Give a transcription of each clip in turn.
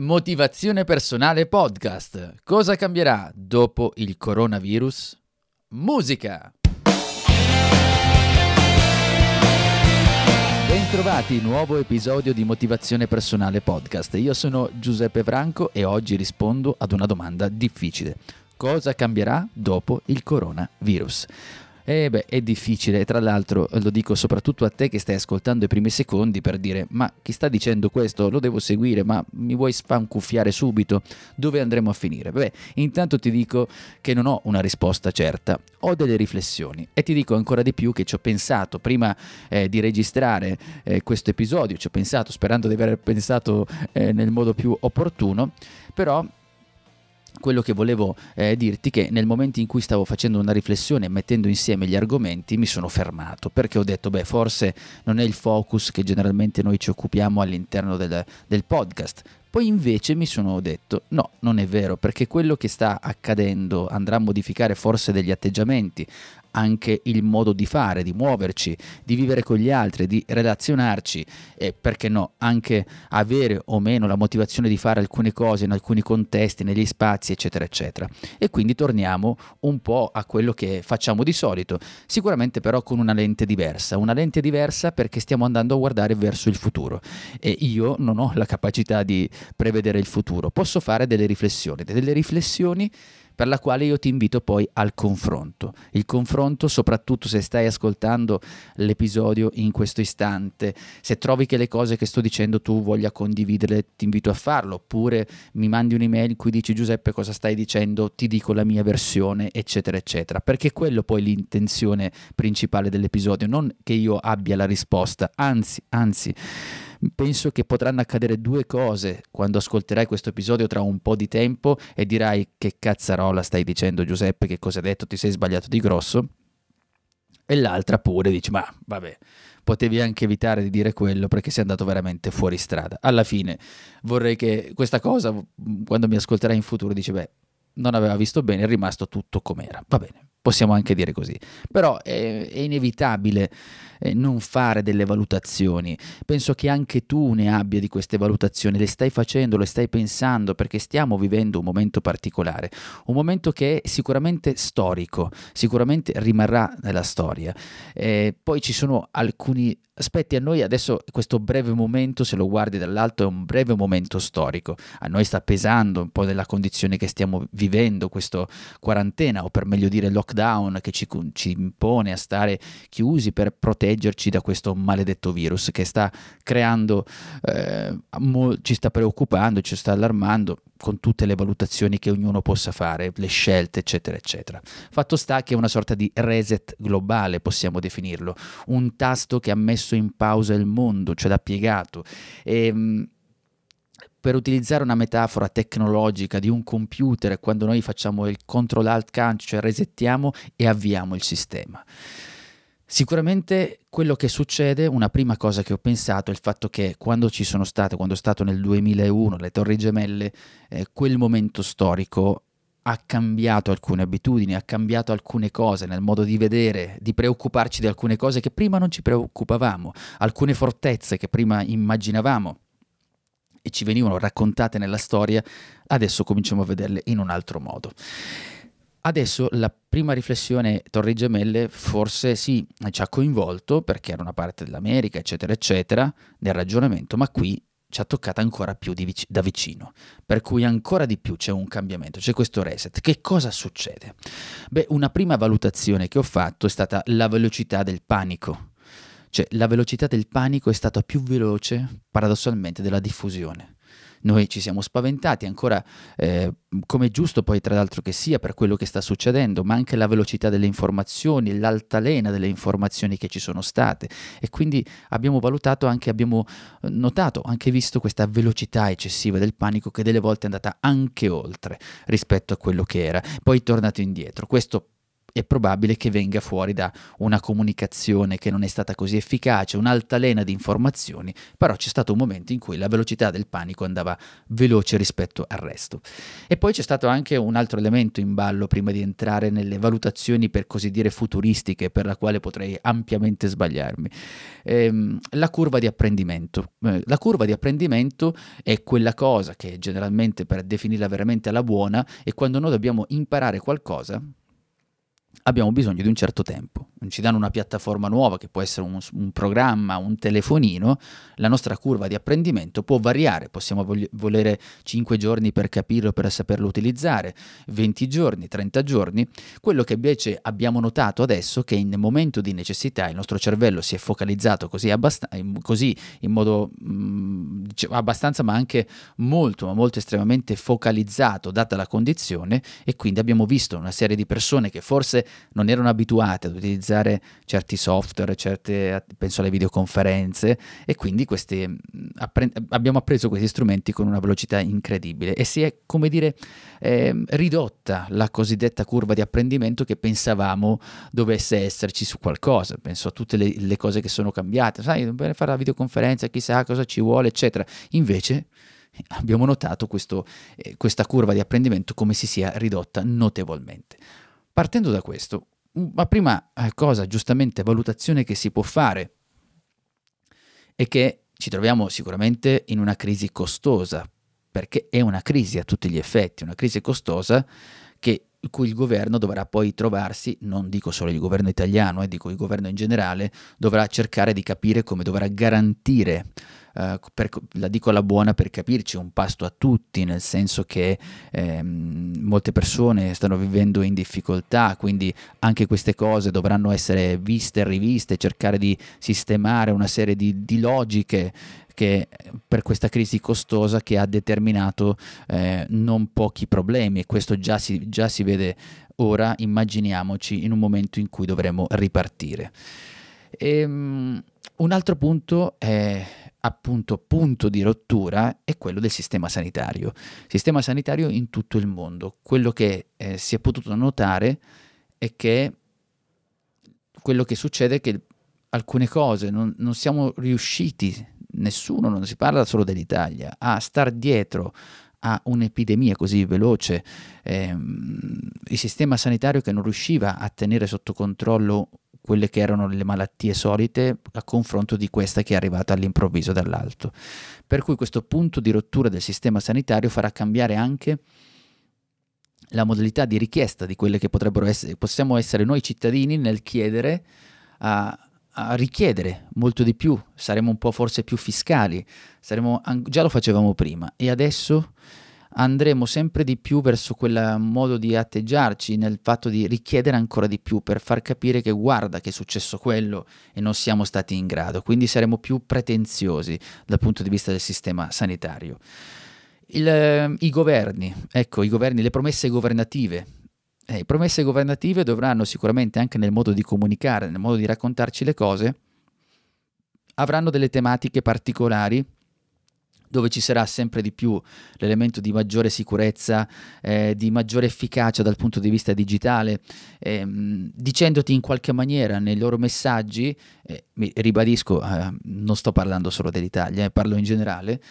Motivazione personale podcast. Cosa cambierà dopo il coronavirus? Musica. Bentrovati, nuovo episodio di Motivazione Personale Podcast. Io sono Giuseppe Franco e oggi rispondo ad una domanda difficile. Cosa cambierà dopo il coronavirus? E beh, è difficile, tra l'altro lo dico soprattutto a te che stai ascoltando i primi secondi per dire ma chi sta dicendo questo lo devo seguire, ma mi vuoi sfancuffiare subito? Dove andremo a finire? Beh, intanto ti dico che non ho una risposta certa, ho delle riflessioni e ti dico ancora di più che ci ho pensato prima eh, di registrare eh, questo episodio, ci ho pensato sperando di aver pensato eh, nel modo più opportuno, però quello che volevo eh, dirti che nel momento in cui stavo facendo una riflessione mettendo insieme gli argomenti mi sono fermato perché ho detto beh forse non è il focus che generalmente noi ci occupiamo all'interno del, del podcast. Poi invece mi sono detto no, non è vero, perché quello che sta accadendo andrà a modificare forse degli atteggiamenti, anche il modo di fare, di muoverci, di vivere con gli altri, di relazionarci e perché no, anche avere o meno la motivazione di fare alcune cose in alcuni contesti, negli spazi, eccetera, eccetera. E quindi torniamo un po' a quello che facciamo di solito, sicuramente però con una lente diversa, una lente diversa perché stiamo andando a guardare verso il futuro e io non ho la capacità di prevedere il futuro, posso fare delle riflessioni, delle riflessioni per la quale io ti invito poi al confronto. Il confronto soprattutto se stai ascoltando l'episodio in questo istante, se trovi che le cose che sto dicendo tu voglia condividerle, ti invito a farlo, oppure mi mandi un'email in cui dici Giuseppe cosa stai dicendo, ti dico la mia versione, eccetera, eccetera, perché quello poi è l'intenzione principale dell'episodio, non che io abbia la risposta, anzi, anzi penso che potranno accadere due cose quando ascolterai questo episodio tra un po' di tempo e dirai che cazzarola stai dicendo Giuseppe, che cosa hai detto, ti sei sbagliato di grosso. E l'altra pure dici, ma vabbè, potevi anche evitare di dire quello perché sei andato veramente fuori strada. Alla fine vorrei che questa cosa, quando mi ascolterai in futuro, dici, beh, non aveva visto bene, è rimasto tutto com'era. Va bene, possiamo anche dire così. Però è, è inevitabile eh, non fare delle valutazioni. Penso che anche tu ne abbia di queste valutazioni, le stai facendo, le stai pensando, perché stiamo vivendo un momento particolare, un momento che è sicuramente storico, sicuramente rimarrà nella storia. Eh, poi ci sono alcuni aspetti a noi adesso questo breve momento, se lo guardi dall'alto, è un breve momento storico. A noi sta pesando un po' della condizione che stiamo vivendo, questa quarantena, o per meglio dire lockdown, che ci, ci impone a stare chiusi per proteggerci da questo maledetto virus che sta creando, eh, mo- ci sta preoccupando, ci sta allarmando con tutte le valutazioni che ognuno possa fare, le scelte, eccetera, eccetera. Fatto sta che è una sorta di reset globale, possiamo definirlo, un tasto che ha messo in pausa il mondo, cioè l'ha piegato. E, ehm, per utilizzare una metafora tecnologica di un computer, quando noi facciamo il control alt canc, cioè resettiamo e avviamo il sistema. Sicuramente quello che succede, una prima cosa che ho pensato è il fatto che quando ci sono state, quando è stato nel 2001 le Torri Gemelle, eh, quel momento storico ha cambiato alcune abitudini, ha cambiato alcune cose nel modo di vedere, di preoccuparci di alcune cose che prima non ci preoccupavamo, alcune fortezze che prima immaginavamo e ci venivano raccontate nella storia, adesso cominciamo a vederle in un altro modo. Adesso la prima riflessione Torri Gemelle forse sì, ci ha coinvolto perché era una parte dell'America, eccetera, eccetera, nel ragionamento, ma qui ci ha toccato ancora più vic- da vicino, per cui ancora di più c'è un cambiamento, c'è questo reset. Che cosa succede? Beh, una prima valutazione che ho fatto è stata la velocità del panico. Cioè, la velocità del panico è stata più veloce, paradossalmente, della diffusione. Noi ci siamo spaventati, ancora eh, come è giusto poi tra l'altro che sia per quello che sta succedendo, ma anche la velocità delle informazioni, l'altalena delle informazioni che ci sono state e quindi abbiamo valutato anche, abbiamo eh, notato, anche visto questa velocità eccessiva del panico che delle volte è andata anche oltre rispetto a quello che era, poi tornato indietro. Questo è probabile che venga fuori da una comunicazione che non è stata così efficace, un'altalena di informazioni, però c'è stato un momento in cui la velocità del panico andava veloce rispetto al resto. E poi c'è stato anche un altro elemento in ballo prima di entrare nelle valutazioni per così dire futuristiche, per la quale potrei ampiamente sbagliarmi. Ehm, la curva di apprendimento. Eh, la curva di apprendimento è quella cosa che generalmente per definirla veramente alla buona è quando noi dobbiamo imparare qualcosa abbiamo bisogno di un certo tempo. Ci danno una piattaforma nuova che può essere un, un, programma, un telefonino, la nostra curva di apprendimento può variare, possiamo vog- volere 5 giorni per capirlo, per saperlo utilizzare, 20 giorni, 30 giorni. Quello che invece abbiamo notato adesso è che in momento di necessità il nostro cervello si è focalizzato così, abbast- così in modo mh, mm, abbastanza ma anche molto, ma molto estremamente focalizzato data la condizione e quindi abbiamo visto una serie di persone che forse non erano abituate ad utilizzare certi software, certe, penso alle videoconferenze e quindi questi, appre- abbiamo appreso questi strumenti con una velocità incredibile e si è, come dire, eh, ridotta la cosiddetta curva di apprendimento che pensavamo dovesse esserci su qualcosa. Penso a tutte le, le cose che sono cambiate, sai, per fare la videoconferenza, chissà cosa ci vuole, eccetera. Invece abbiamo notato questo, eh, questa curva di apprendimento come si sia ridotta notevolmente. Partendo da questo, la prima eh, cosa, giustamente, valutazione che si può fare è che ci troviamo sicuramente in una crisi costosa, perché è una crisi a tutti gli effetti, una crisi costosa che, cui il governo dovrà poi trovarsi, non dico solo il governo italiano, eh, dico il governo in generale, dovrà cercare di capire come dovrà garantire Uh, per, la dico alla buona per capirci, un pasto a tutti, nel senso che ehm, molte persone stanno vivendo in difficoltà, quindi anche queste cose dovranno essere viste e riviste, cercare di sistemare una serie di, di logiche che per questa crisi costosa che ha determinato eh, non pochi problemi e questo già si, già si vede ora, immaginiamoci in un momento in cui dovremo ripartire. E, um, un altro punto è appunto punto di rottura è quello del sistema sanitario. Sistema sanitario in tutto il mondo. Quello che eh, si è potuto notare è che quello che succede è che alcune cose non, non siamo riusciti, nessuno, non si parla solo dell'Italia, a star dietro a un'epidemia così veloce, ehm, il sistema sanitario che non riusciva a tenere sotto controllo quelle che erano le malattie solite a confronto di questa che è arrivata all'improvviso dall'alto. Per cui questo punto di rottura del sistema sanitario farà cambiare anche la modalità di richiesta di quelle che potrebbero essere, possiamo essere noi cittadini nel chiedere a, a richiedere molto di più, saremo un po' forse più fiscali, saremo, già lo facevamo prima e adesso andremo sempre di più verso quel modo di atteggiarci nel fatto di richiedere ancora di più per far capire che guarda che è successo quello e non siamo stati in grado, quindi saremo più pretenziosi dal punto di vista del sistema sanitario. Il, eh, I governi, ecco, i governi, le promesse governative. Eh, promesse governative dovranno sicuramente anche nel modo di comunicare, nel modo di raccontarci le cose, avranno delle tematiche particolari dove ci sarà sempre di più l'elemento di maggiore sicurezza, eh, di maggiore efficacia dal punto di vista digitale, ehm, dicendoti in qualche maniera nei loro messaggi, eh, ribadisco, eh, non sto parlando solo dell'Italia, eh, parlo in generale,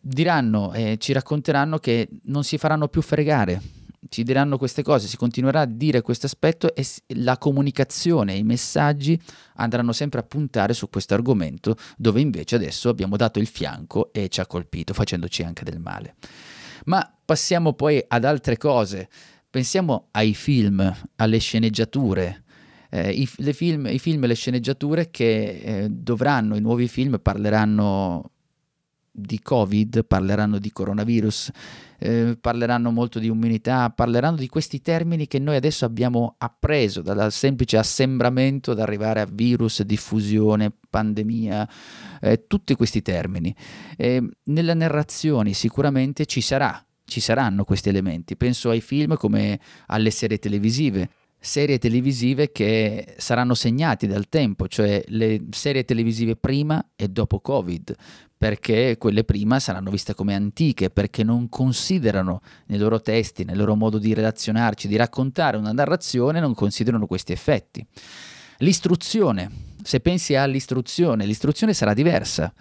diranno e ci racconteranno che non si faranno più fregare ci diranno queste cose, si continuerà a dire questo aspetto e la comunicazione, i messaggi andranno sempre a puntare su questo argomento dove invece adesso abbiamo dato il fianco e ci ha colpito facendoci anche del male. Ma passiamo poi ad altre cose, pensiamo ai film, alle sceneggiature. Eh, i, film, I film e le sceneggiature che eh, dovranno, i nuovi film parleranno di Covid, parleranno di coronavirus, eh, parleranno molto di immunità, parleranno di questi termini che noi adesso abbiamo appreso, dal semplice assembramento ad arrivare a virus, diffusione, pandemia, eh, tutti questi termini. Eh, nelle narrazioni sicuramente ci sarà ci saranno questi elementi. Penso ai film come alle serie televisive serie televisive che saranno segnati dal tempo, cioè le serie televisive prima e dopo Covid, perché quelle prima saranno viste come antiche, perché non considerano nei loro testi, nel loro modo di relazionarci, di raccontare una narrazione, non considerano questi effetti. L'istruzione, se pensi all'istruzione, l'istruzione sarà diversa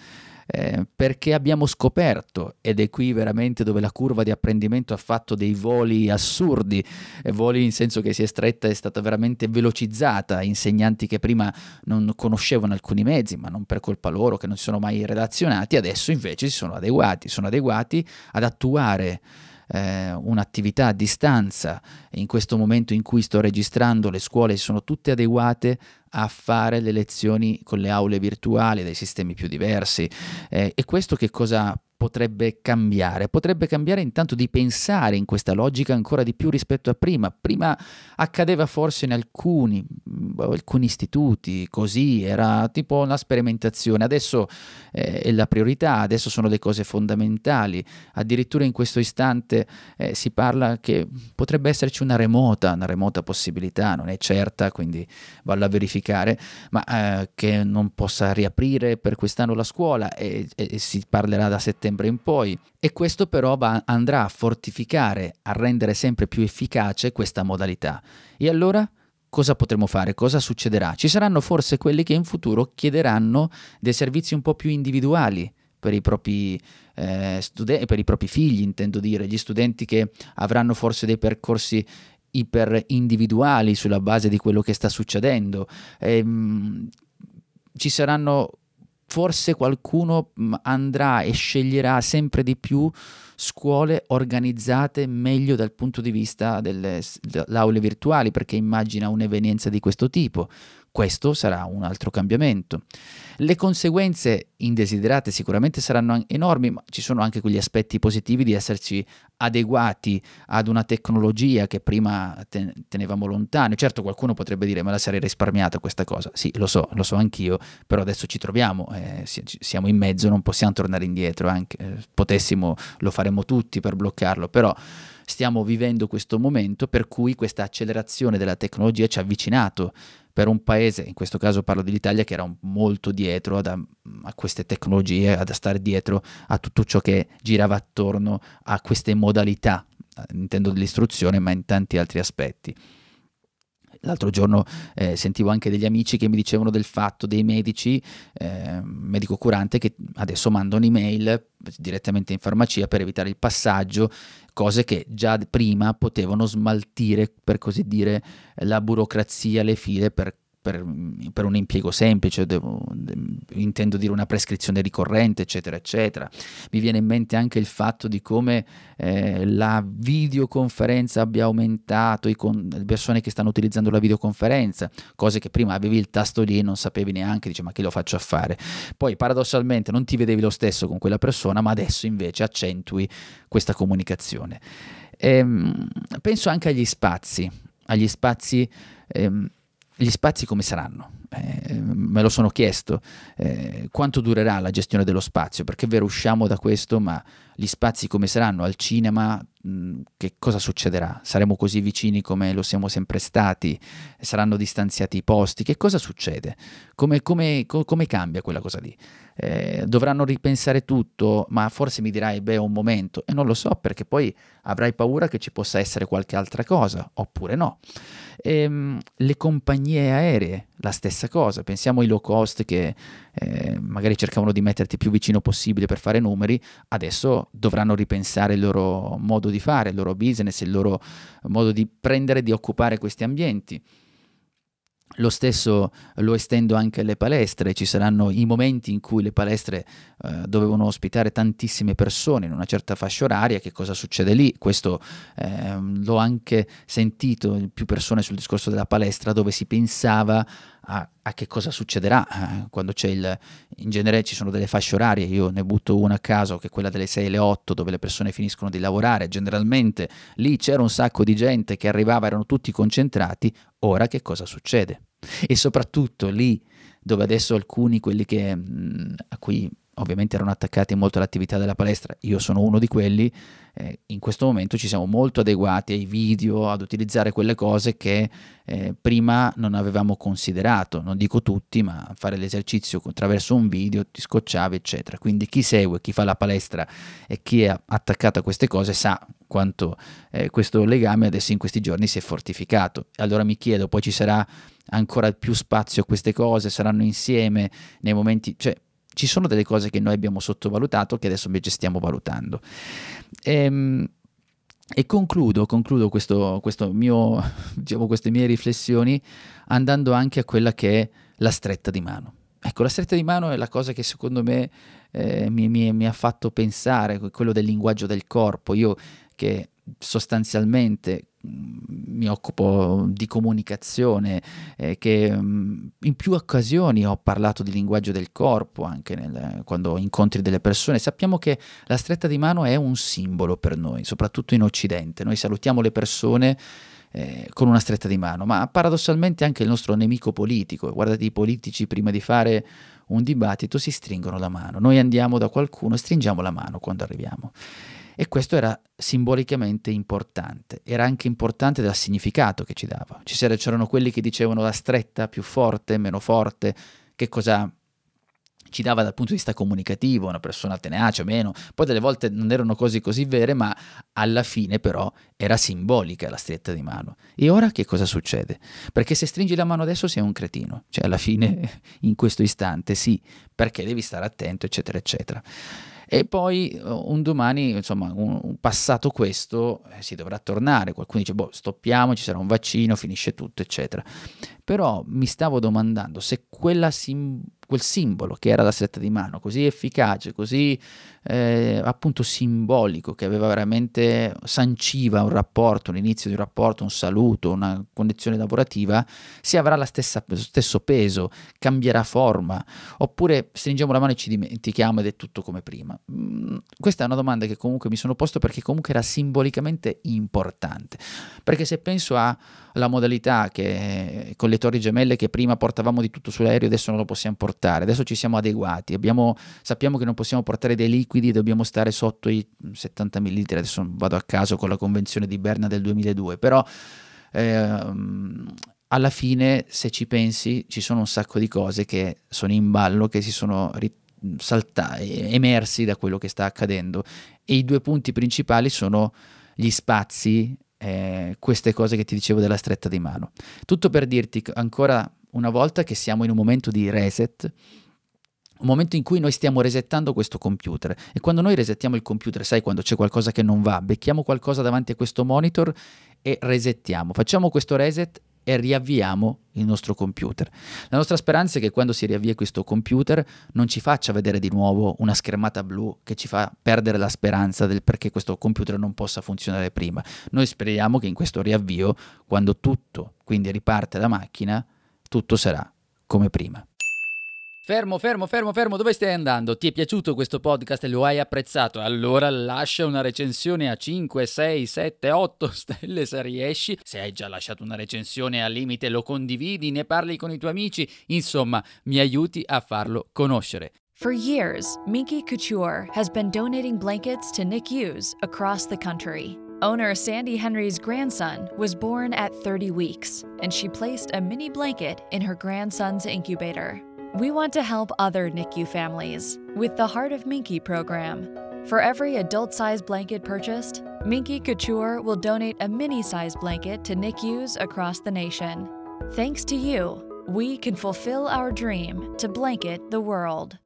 eh, perché abbiamo scoperto, ed è qui veramente dove la curva di apprendimento ha fatto dei voli assurdi, eh, voli in senso che si è stretta, è stata veramente velocizzata, insegnanti che prima non conoscevano alcuni mezzi, ma non per colpa loro, che non si sono mai relazionati, adesso invece si sono adeguati, sono adeguati ad attuare eh, un'attività a distanza. In questo momento in cui sto registrando, le scuole sono tutte adeguate a fare le lezioni con le aule virtuali dai sistemi più diversi. Eh, e questo che cosa potrebbe cambiare? Potrebbe cambiare intanto di pensare in questa logica ancora di più rispetto a prima. Prima accadeva forse in alcuni, boh, alcuni istituti, così, era tipo una sperimentazione, adesso eh, è la priorità, adesso sono le cose fondamentali, addirittura in questo istante eh, si parla che potrebbe esserci una remota, una remota possibilità, non è certa, quindi vallo a verificare, ma eh, che non possa riaprire per quest'anno la scuola e, e si parlerà da settembre settembre in poi e questo però va, andrà a fortificare, a rendere sempre più efficace questa modalità. E allora cosa potremo fare? Cosa succederà? Ci saranno forse quelli che in futuro chiederanno dei servizi un po' più individuali per i propri eh, studenti, per i propri figli, intendo dire, gli studenti che avranno forse dei percorsi iper individuali sulla base di quello che sta succedendo. Ehm, ci saranno forse qualcuno mm, andrà e sceglierà sempre di più scuole organizzate meglio dal punto di vista delle, delle aule virtuali perché immagina un'evenienza di questo tipo. Questo sarà un altro cambiamento. Le conseguenze indesiderate sicuramente saranno enormi, ma ci sono anche quegli aspetti positivi di esserci adeguati ad una tecnologia che prima tenevamo lontano. Certo qualcuno potrebbe dire ma la sarei risparmiata questa cosa. Sì, lo so, lo so anch'io, però adesso ci troviamo, eh, siamo in mezzo, non possiamo tornare indietro, anche eh, potessimo lo faremmo tutti per bloccarlo, però stiamo vivendo questo momento per cui questa accelerazione della tecnologia ci ha avvicinato per un paese, in questo caso parlo dell'Italia, che era molto dietro ad, a queste tecnologie, ad stare dietro a tutto ciò che girava attorno a queste modalità, intendo dell'istruzione, ma in tanti altri aspetti. L'altro giorno eh, sentivo anche degli amici che mi dicevano del fatto dei medici, eh, medico curante, che adesso mandano email direttamente in farmacia per evitare il passaggio, cose che già prima potevano smaltire, per così dire, la burocrazia, le file per per, per, un impiego semplice, devo, intendo dire una prescrizione ricorrente, eccetera, eccetera. Mi viene in mente anche il fatto di come eh, la videoconferenza abbia aumentato con, le persone che stanno utilizzando la videoconferenza, cose che prima avevi il tasto lì e non sapevi neanche, dice ma che lo faccio a fare. Poi paradossalmente non ti vedevi lo stesso con quella persona, ma adesso invece accentui questa comunicazione. Ehm, penso anche agli spazi, agli spazi ehm, gli spazi come saranno? Eh, me lo sono chiesto, eh, quanto durerà la gestione dello spazio? Perché è vero usciamo da questo, ma gli spazi come saranno al cinema? Mh, che cosa succederà? Saremo così vicini come lo siamo sempre stati? Saranno distanziati i posti? Che cosa succede? Come, come, co- come cambia quella cosa lì? Eh, dovranno ripensare tutto, ma forse mi dirai, beh, un momento, e non lo so perché poi avrai paura che ci possa essere qualche altra cosa, oppure no. Ehm, le compagnie aeree, la stessa cosa, pensiamo ai low cost che eh, magari cercavano di metterti più vicino possibile per fare numeri, adesso dovranno ripensare il loro modo di fare, il loro business, il loro modo di prendere e di occupare questi ambienti. Lo stesso lo estendo anche alle palestre, ci saranno i momenti in cui le palestre eh, dovevano ospitare tantissime persone in una certa fascia oraria, che cosa succede lì? Questo eh, l'ho anche sentito più persone sul discorso della palestra dove si pensava a, a che cosa succederà eh, quando c'è il... In genere ci sono delle fasce orarie, io ne butto una a caso che è quella delle 6 alle 8 dove le persone finiscono di lavorare, generalmente lì c'era un sacco di gente che arrivava, erano tutti concentrati, ora che cosa succede? E soprattutto lì dove adesso alcuni, quelli che, mh, a cui ovviamente erano attaccati molto all'attività della palestra, io sono uno di quelli, eh, in questo momento ci siamo molto adeguati ai video, ad utilizzare quelle cose che eh, prima non avevamo considerato, non dico tutti, ma fare l'esercizio attraverso un video ti scocciavi, eccetera. Quindi chi segue, chi fa la palestra e chi è attaccato a queste cose sa quanto eh, questo legame adesso in questi giorni si è fortificato. Allora mi chiedo, poi ci sarà ancora più spazio a queste cose, saranno insieme nei momenti, cioè ci sono delle cose che noi abbiamo sottovalutato che adesso invece stiamo valutando. Ehm, e concludo, concludo questo, questo mio, diciamo, queste mie riflessioni andando anche a quella che è la stretta di mano. Ecco, la stretta di mano è la cosa che secondo me eh, mi, mi, mi, ha fatto pensare, quello del linguaggio del corpo. Io che sostanzialmente mi occupo di comunicazione, eh, che mh, in più occasioni ho parlato di linguaggio del corpo, anche nel, quando incontri delle persone. Sappiamo che la stretta di mano è un simbolo per noi, soprattutto in Occidente. Noi salutiamo le persone eh, con una stretta di mano, ma paradossalmente anche il nostro nemico politico. Guardate i politici prima di fare un dibattito si stringono la mano. Noi andiamo da qualcuno e stringiamo la mano quando arriviamo. E questo era simbolicamente importante, era anche importante dal significato che ci dava. Ci c'erano quelli che dicevano la stretta più forte, meno forte, che cosa ci dava dal punto di vista comunicativo, una persona tenace o meno, poi delle volte non erano cose così vere, ma alla fine però era simbolica la stretta di mano. E ora che cosa succede? Perché se stringi la mano adesso sei un cretino, cioè alla fine in questo istante sì, perché devi stare attento, eccetera, eccetera. E poi eh, un domani, insomma, un, passato questo, eh, si dovrà tornare. Qualcuno dice, boh, stoppiamo, ci sarà un vaccino, finisce tutto, eccetera. Però mi stavo domandando se sim- quel simbolo che era la stretta di mano, così efficace, così eh, appunto simbolico, che aveva veramente sanciva un rapporto, l'inizio di un rapporto, un saluto, una condizione lavorativa, si avrà stessa, lo stesso peso, cambierà forma, oppure stringiamo la mano e ci dimentichiamo ed è tutto come prima. Mm, questa è una domanda che comunque mi sono posto perché comunque era simbolicamente importante, perché se penso alla modalità che con le torri gemelle che prima portavamo di tutto sull'aereo, adesso non lo possiamo portare. Adesso ci siamo adeguati, abbiamo, sappiamo che non possiamo portare dei liquidi, dobbiamo stare sotto i 70 ml. Adesso vado a caso con la convenzione di Berna del 2002, però ehm, alla fine, se ci pensi, ci sono un sacco di cose che sono in ballo, che si sono saltati, emersi da quello che sta accadendo. E i due punti principali sono gli spazi eh, queste cose che ti dicevo della stretta di mano. Tutto per dirti ancora una volta che siamo in un momento di reset, un momento in cui noi stiamo resettando questo computer e quando noi resettiamo il computer, sai quando c'è qualcosa che non va, becchiamo qualcosa davanti a questo monitor e resettiamo, facciamo questo reset e riavviamo il nostro computer. La nostra speranza è che quando si riavvia questo computer non ci faccia vedere di nuovo una schermata blu che ci fa perdere la speranza del perché questo computer non possa funzionare prima. Noi speriamo che in questo riavvio, quando tutto quindi riparte la macchina, tutto sarà come prima. Fermo, fermo, fermo, fermo, dove stai andando? Ti è piaciuto questo podcast e lo hai apprezzato? Allora lascia una recensione a 5, 6, 7, 8 stelle se riesci. Se hai già lasciato una recensione al limite lo condividi, ne parli con i tuoi amici, insomma mi aiuti a farlo conoscere. For years, Minky Couture has been donating blankets to NICUs across the country. Owner Sandy Henry's grandson was born at 30 weeks, and she placed a mini blanket in her grandson's incubator. We want to help other NICU families with the Heart of Minky program. For every adult sized blanket purchased, Minky Couture will donate a mini sized blanket to NICUs across the nation. Thanks to you, we can fulfill our dream to blanket the world.